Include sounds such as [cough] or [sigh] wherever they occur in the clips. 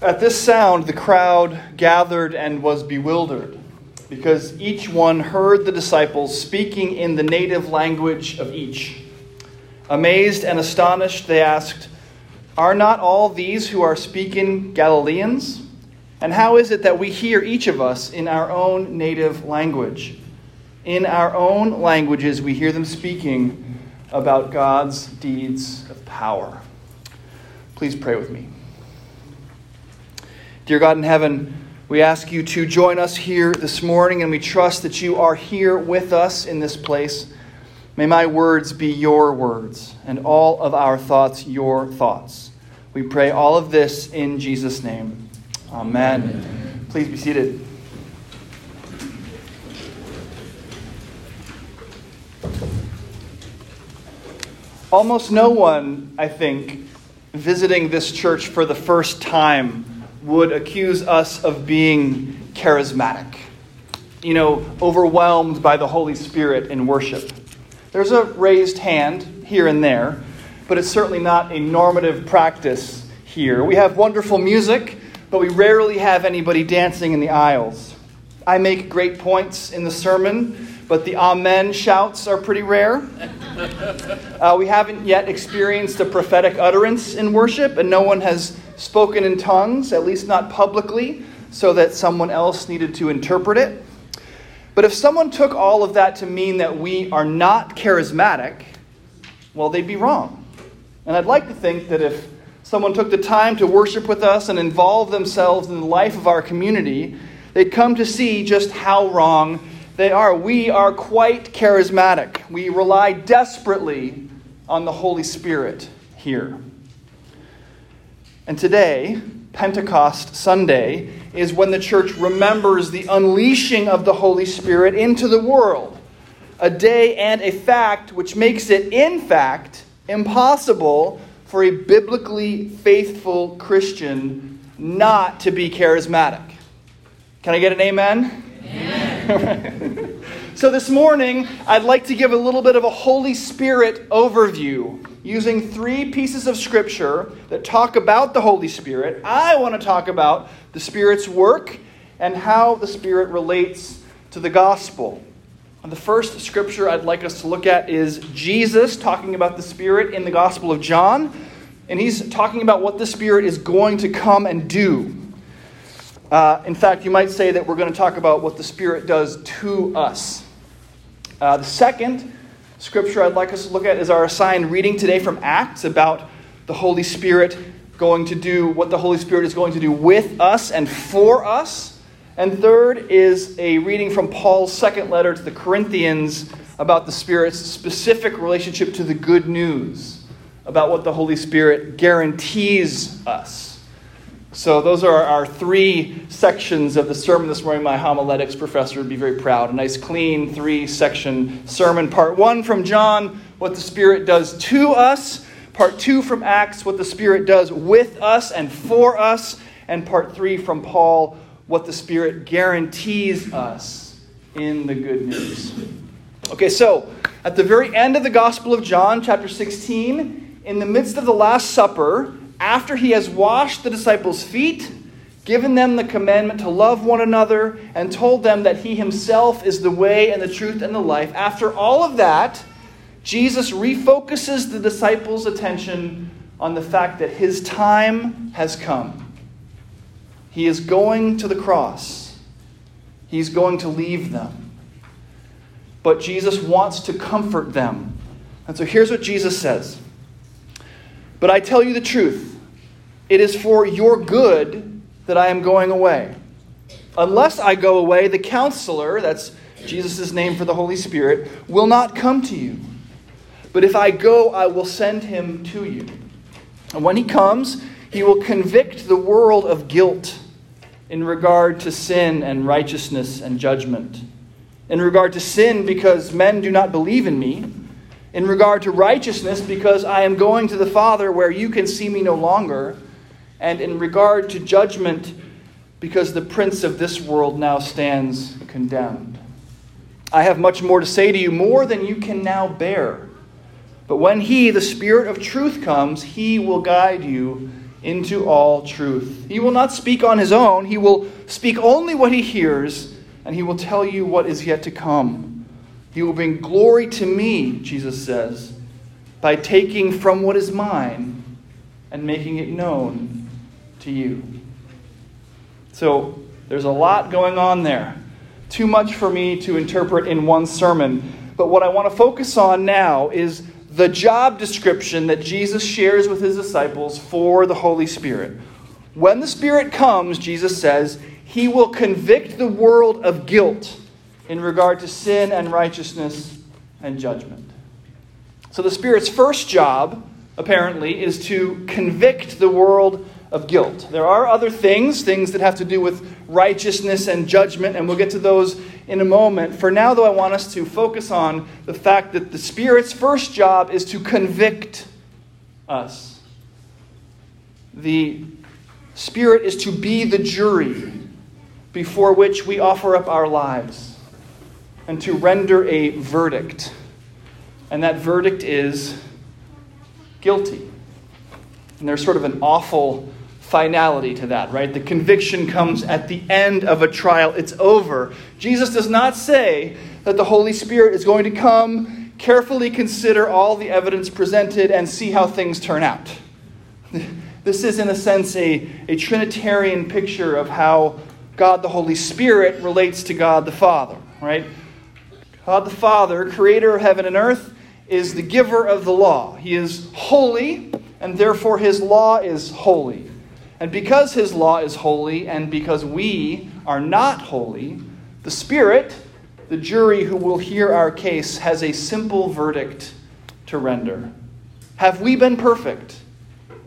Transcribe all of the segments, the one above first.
At this sound, the crowd gathered and was bewildered, because each one heard the disciples speaking in the native language of each. Amazed and astonished, they asked, Are not all these who are speaking Galileans? And how is it that we hear each of us in our own native language? In our own languages, we hear them speaking about God's deeds of power. Please pray with me. Dear God in heaven, we ask you to join us here this morning, and we trust that you are here with us in this place. May my words be your words, and all of our thoughts your thoughts. We pray all of this in Jesus' name. Amen. Amen. Please be seated. Almost no one, I think, visiting this church for the first time would accuse us of being charismatic, you know, overwhelmed by the Holy Spirit in worship. There's a raised hand here and there, but it's certainly not a normative practice here. We have wonderful music, but we rarely have anybody dancing in the aisles. I make great points in the sermon, but the amen shouts are pretty rare. Uh, we haven't yet experienced a prophetic utterance in worship, and no one has spoken in tongues, at least not publicly, so that someone else needed to interpret it. But if someone took all of that to mean that we are not charismatic, well, they'd be wrong. And I'd like to think that if someone took the time to worship with us and involve themselves in the life of our community, they'd come to see just how wrong they are. We are quite charismatic. We rely desperately on the Holy Spirit here. And today, Pentecost Sunday, is when the church remembers the unleashing of the Holy Spirit into the world. A day and a fact which makes it, in fact, impossible for a biblically faithful Christian not to be charismatic. Can I get an amen? Amen. [laughs] so, this morning, I'd like to give a little bit of a Holy Spirit overview using three pieces of scripture that talk about the Holy Spirit. I want to talk about the Spirit's work and how the Spirit relates to the gospel. And the first scripture I'd like us to look at is Jesus talking about the Spirit in the Gospel of John. And he's talking about what the Spirit is going to come and do. Uh, in fact, you might say that we're going to talk about what the Spirit does to us. Uh, the second scripture I'd like us to look at is our assigned reading today from Acts about the Holy Spirit going to do what the Holy Spirit is going to do with us and for us. And third is a reading from Paul's second letter to the Corinthians about the Spirit's specific relationship to the good news, about what the Holy Spirit guarantees us. So, those are our three sections of the sermon this morning. My homiletics professor would be very proud. A nice, clean, three section sermon. Part one from John, what the Spirit does to us. Part two from Acts, what the Spirit does with us and for us. And part three from Paul, what the Spirit guarantees us in the good news. Okay, so at the very end of the Gospel of John, chapter 16, in the midst of the Last Supper, after he has washed the disciples' feet, given them the commandment to love one another, and told them that he himself is the way and the truth and the life, after all of that, Jesus refocuses the disciples' attention on the fact that his time has come. He is going to the cross, he's going to leave them. But Jesus wants to comfort them. And so here's what Jesus says. But I tell you the truth. It is for your good that I am going away. Unless I go away, the counselor, that's Jesus' name for the Holy Spirit, will not come to you. But if I go, I will send him to you. And when he comes, he will convict the world of guilt in regard to sin and righteousness and judgment. In regard to sin, because men do not believe in me in regard to righteousness, because I am going to the Father where you can see me no longer, and in regard to judgment, because the prince of this world now stands condemned. I have much more to say to you, more than you can now bear. But when He, the Spirit of truth, comes, He will guide you into all truth. He will not speak on his own, he will speak only what he hears, and he will tell you what is yet to come. He will bring glory to me, Jesus says, by taking from what is mine and making it known to you. So there's a lot going on there. Too much for me to interpret in one sermon. But what I want to focus on now is the job description that Jesus shares with his disciples for the Holy Spirit. When the Spirit comes, Jesus says, he will convict the world of guilt in regard to sin and righteousness and judgment. So the Spirit's first job, apparently, is to convict the world of guilt. There are other things, things that have to do with righteousness and judgment, and we'll get to those in a moment. For now, though, I want us to focus on the fact that the Spirit's first job is to convict us. The Spirit is to be the jury before which we offer up our lives and to render a verdict. And that verdict is guilty. And there's sort of an awful finality to that, right? The conviction comes at the end of a trial, it's over. Jesus does not say that the Holy Spirit is going to come, carefully consider all the evidence presented, and see how things turn out. This is, in a sense, a, a Trinitarian picture of how God the Holy Spirit relates to God the Father, right? God the Father, creator of heaven and earth, is the giver of the law. He is holy, and therefore his law is holy. And because his law is holy, and because we are not holy, the Spirit, the jury who will hear our case, has a simple verdict to render. Have we been perfect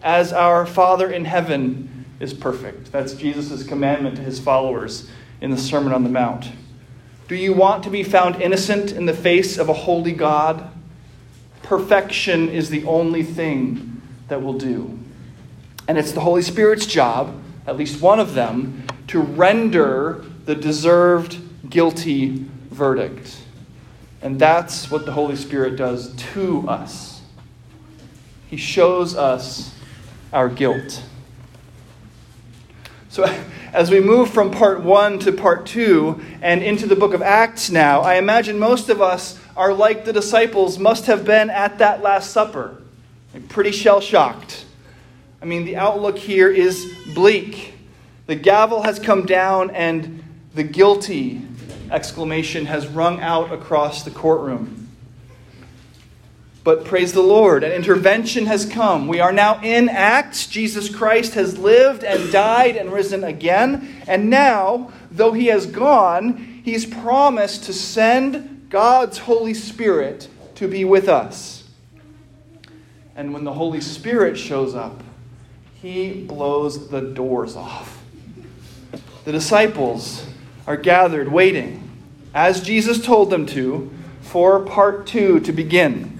as our Father in heaven is perfect? That's Jesus' commandment to his followers in the Sermon on the Mount. Do you want to be found innocent in the face of a holy God? Perfection is the only thing that will do. And it's the Holy Spirit's job, at least one of them, to render the deserved guilty verdict. And that's what the Holy Spirit does to us. He shows us our guilt. So, as we move from part one to part two and into the book of Acts now, I imagine most of us are like the disciples must have been at that Last Supper, pretty shell shocked I mean, the outlook here is bleak. The gavel has come down, and the guilty exclamation has rung out across the courtroom. But praise the Lord, an intervention has come. We are now in Acts. Jesus Christ has lived and died and risen again. And now, though he has gone, he's promised to send God's Holy Spirit to be with us. And when the Holy Spirit shows up, he blows the doors off. The disciples are gathered waiting, as Jesus told them to, for part two to begin.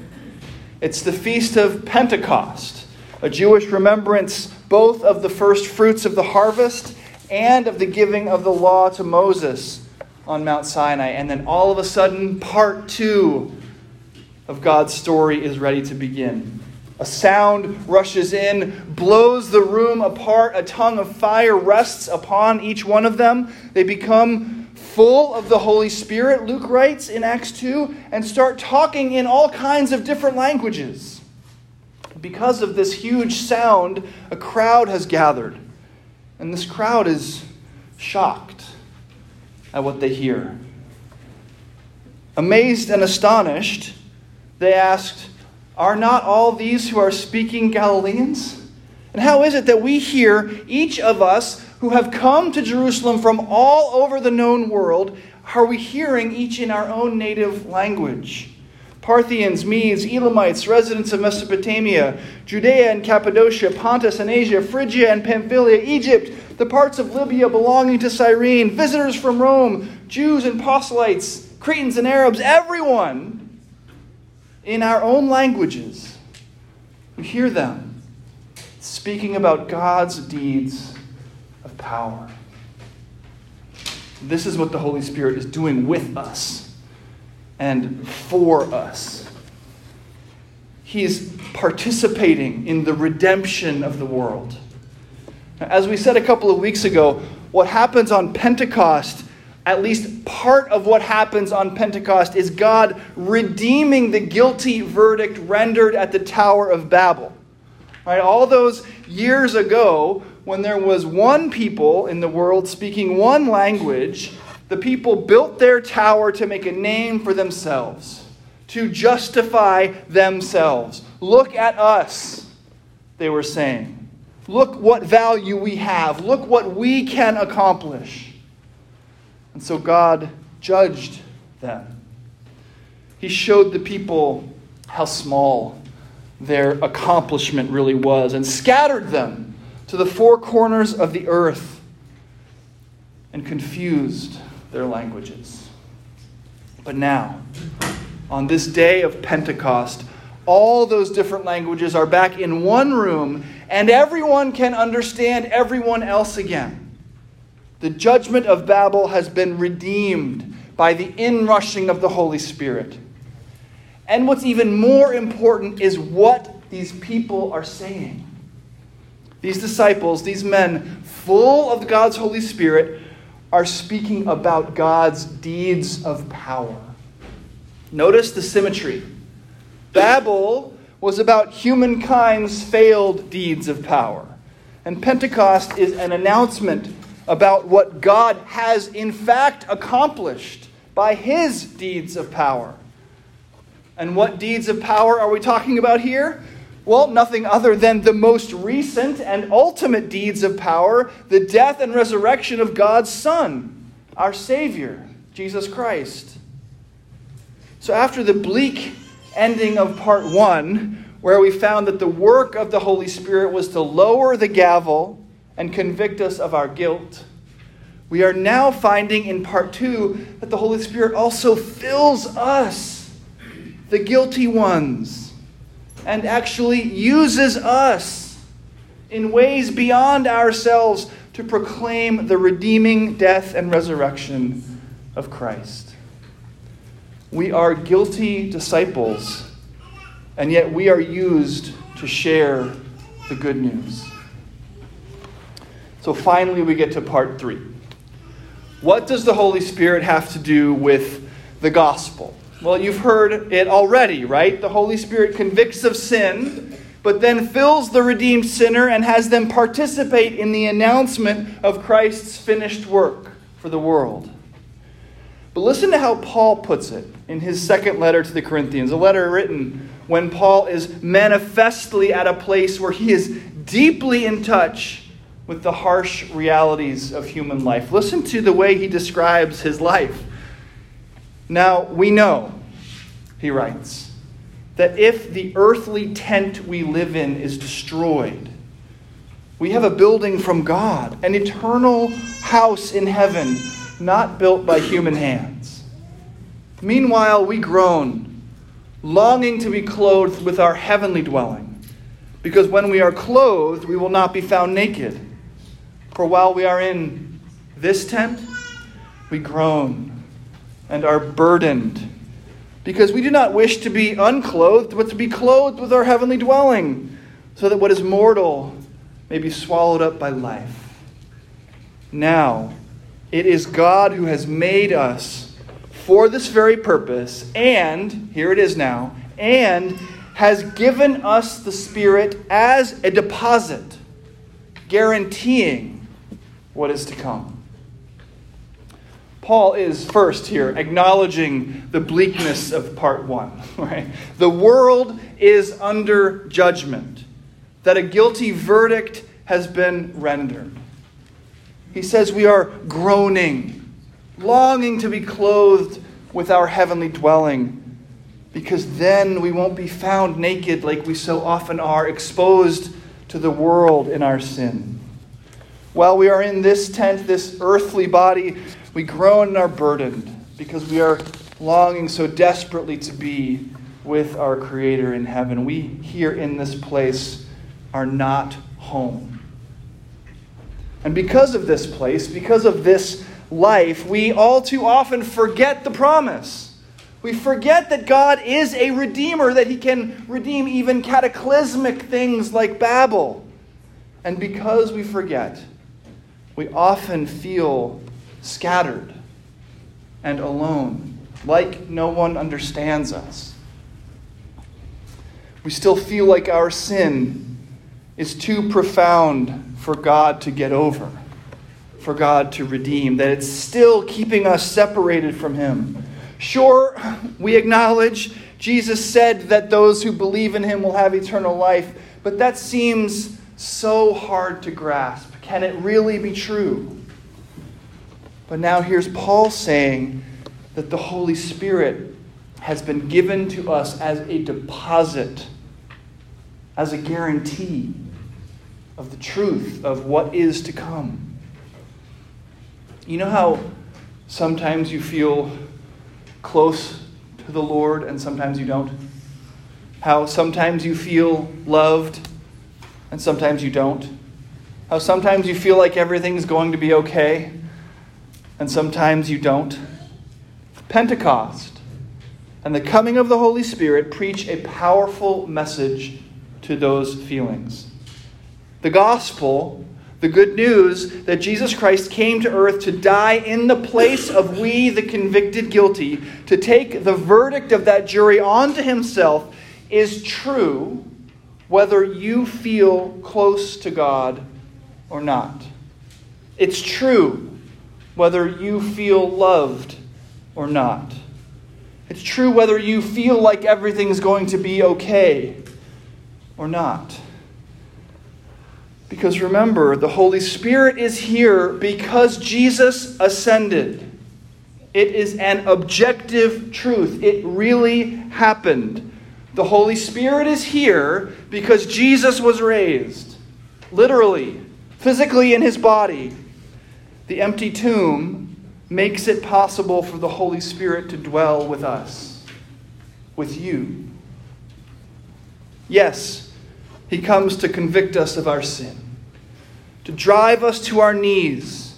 It's the Feast of Pentecost, a Jewish remembrance both of the first fruits of the harvest and of the giving of the law to Moses on Mount Sinai. And then all of a sudden, part two of God's story is ready to begin. A sound rushes in, blows the room apart. A tongue of fire rests upon each one of them. They become full of the Holy Spirit, Luke writes in Acts 2, and start talking in all kinds of different languages. Because of this huge sound, a crowd has gathered. And this crowd is shocked at what they hear. Amazed and astonished, they asked, are not all these who are speaking Galileans? And how is it that we hear, each of us who have come to Jerusalem from all over the known world, are we hearing each in our own native language? Parthians, Medes, Elamites, residents of Mesopotamia, Judea and Cappadocia, Pontus and Asia, Phrygia and Pamphylia, Egypt, the parts of Libya belonging to Cyrene, visitors from Rome, Jews and proselytes, Cretans and Arabs, everyone in our own languages. We hear them speaking about God's deeds power. This is what the Holy Spirit is doing with us and for us. He's participating in the redemption of the world. As we said a couple of weeks ago, what happens on Pentecost, at least part of what happens on Pentecost, is God redeeming the guilty verdict rendered at the Tower of Babel. Right, all those years ago, when there was one people in the world speaking one language, the people built their tower to make a name for themselves, to justify themselves. Look at us, they were saying. Look what value we have. Look what we can accomplish. And so God judged them. He showed the people how small their accomplishment really was and scattered them to the four corners of the earth and confused their languages. But now, on this day of Pentecost, all those different languages are back in one room and everyone can understand everyone else again. The judgment of Babel has been redeemed by the inrushing of the Holy Spirit. And what's even more important is what these people are saying. These disciples, these men, full of God's Holy Spirit, are speaking about God's deeds of power. Notice the symmetry. Babel was about humankind's failed deeds of power. And Pentecost is an announcement about what God has in fact accomplished by his deeds of power. And what deeds of power are we talking about here? Well, nothing other than the most recent and ultimate deeds of power the death and resurrection of God's Son, our Savior, Jesus Christ. So, after the bleak ending of part one, where we found that the work of the Holy Spirit was to lower the gavel and convict us of our guilt. We are now finding in part two that the Holy Spirit also fills us, the guilty ones, and actually uses us in ways beyond ourselves to proclaim the redeeming death and resurrection of Christ. We are guilty disciples and yet we are used to share the good news. So finally, we get to part three. What does the Holy Spirit have to do with the gospel? Well, you've heard it already, right? The Holy Spirit convicts of sin, but then fills the redeemed sinner and has them participate in the announcement of Christ's finished work for the world. But listen to how Paul puts it in his second letter to the Corinthians, a letter written when Paul is manifestly at a place where he is deeply in touch with the harsh realities of human life. Listen to the way he describes his life. Now, we know, he writes, that if the earthly tent we live in is destroyed, we have a building from God, an eternal house in heaven, not built by human hands. Meanwhile, we groan longing to be clothed with our heavenly dwelling. Because when we are clothed, we will not be found naked. For while we are in this tent, we groan and are burdened. Because we do not wish to be unclothed, but to be clothed with our heavenly dwelling, so that what is mortal may be swallowed up by life. Now, it is God who has made us for this very purpose, and, here it is now, and has given us the Spirit as a deposit, guaranteeing what is to come. Paul is first here acknowledging the bleakness of part one. [laughs] Right? The world is under judgment, that a guilty verdict has been rendered. He says we are groaning longing to be clothed with our heavenly dwelling, because then we won't be found naked like we so often are, exposed to the world in our sin. While we are in this tent, this earthly body, we groan and are burdened because we are longing so desperately to be with our Creator in heaven. We here in this place are not home. And because of this place, because of this life, we all too often forget the promise. We forget that God is a redeemer, that he can redeem even cataclysmic things like Babel. And because we forget, we often feel scattered and alone, like no one understands us. We still feel like our sin is too profound for God to get over, for God to redeem, that it's still keeping us separated from Him. Sure, we acknowledge Jesus said that those who believe in Him will have eternal life, but that seems so hard to grasp. Can it really be true? But now here's Paul saying that the Holy Spirit has been given to us as a deposit, as a guarantee of the truth of what is to come. You know how sometimes you feel close to the Lord and sometimes you don't? How sometimes you feel loved and sometimes you don't. How sometimes you feel like everything's going to be okay, and sometimes you don't. Pentecost and the coming of the Holy Spirit preach a powerful message to those feelings. The gospel, the good news that Jesus Christ came to earth to die in the place of we, the convicted guilty, to take the verdict of that jury onto himself, is true whether you feel close to God or not. It's true whether you feel loved or not. It's true whether you feel like everything's going to be okay or not. Because remember, the Holy Spirit is here because Jesus ascended. It is an objective truth. It really happened. The Holy Spirit is here because Jesus was raised, literally, physically in his body. The empty tomb makes it possible for the Holy Spirit to dwell with us, with you. Yes, he comes to convict us of our sin, to drive us to our knees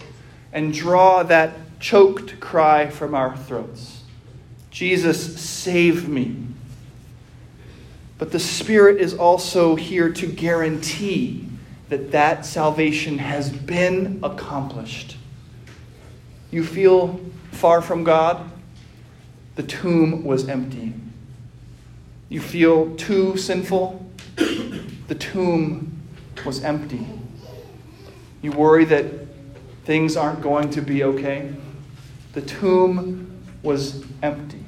and draw that choked cry from our throats Jesus, save me. But the Spirit is also here to guarantee that that salvation has been accomplished. You feel far from God? The tomb was empty. You feel too sinful? The tomb was empty. You worry that things aren't going to be okay? The tomb was empty.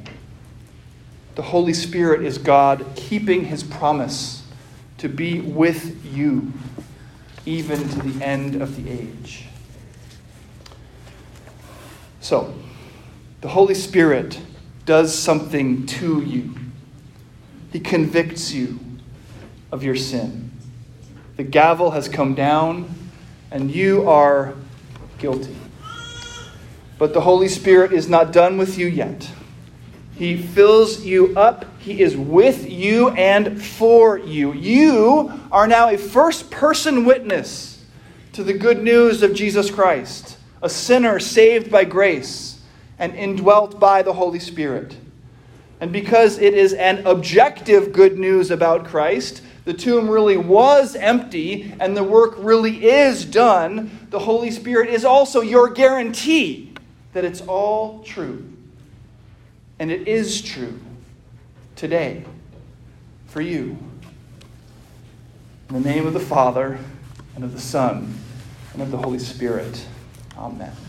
The Holy Spirit is God keeping his promise to be with you even to the end of the age. So, the Holy Spirit does something to you. He convicts you of your sin. The gavel has come down, and you are guilty. But the Holy Spirit is not done with you yet. He fills you up. He is with you and for you. You are now a first person witness to the good news of Jesus Christ, a sinner saved by grace and indwelt by the Holy Spirit. And because it is an objective good news about Christ, the tomb really was empty and the work really is done, the Holy Spirit is also your guarantee that it's all true. And it is true today for you. In the name of the Father, and of the Son, and of the Holy Spirit. Amen.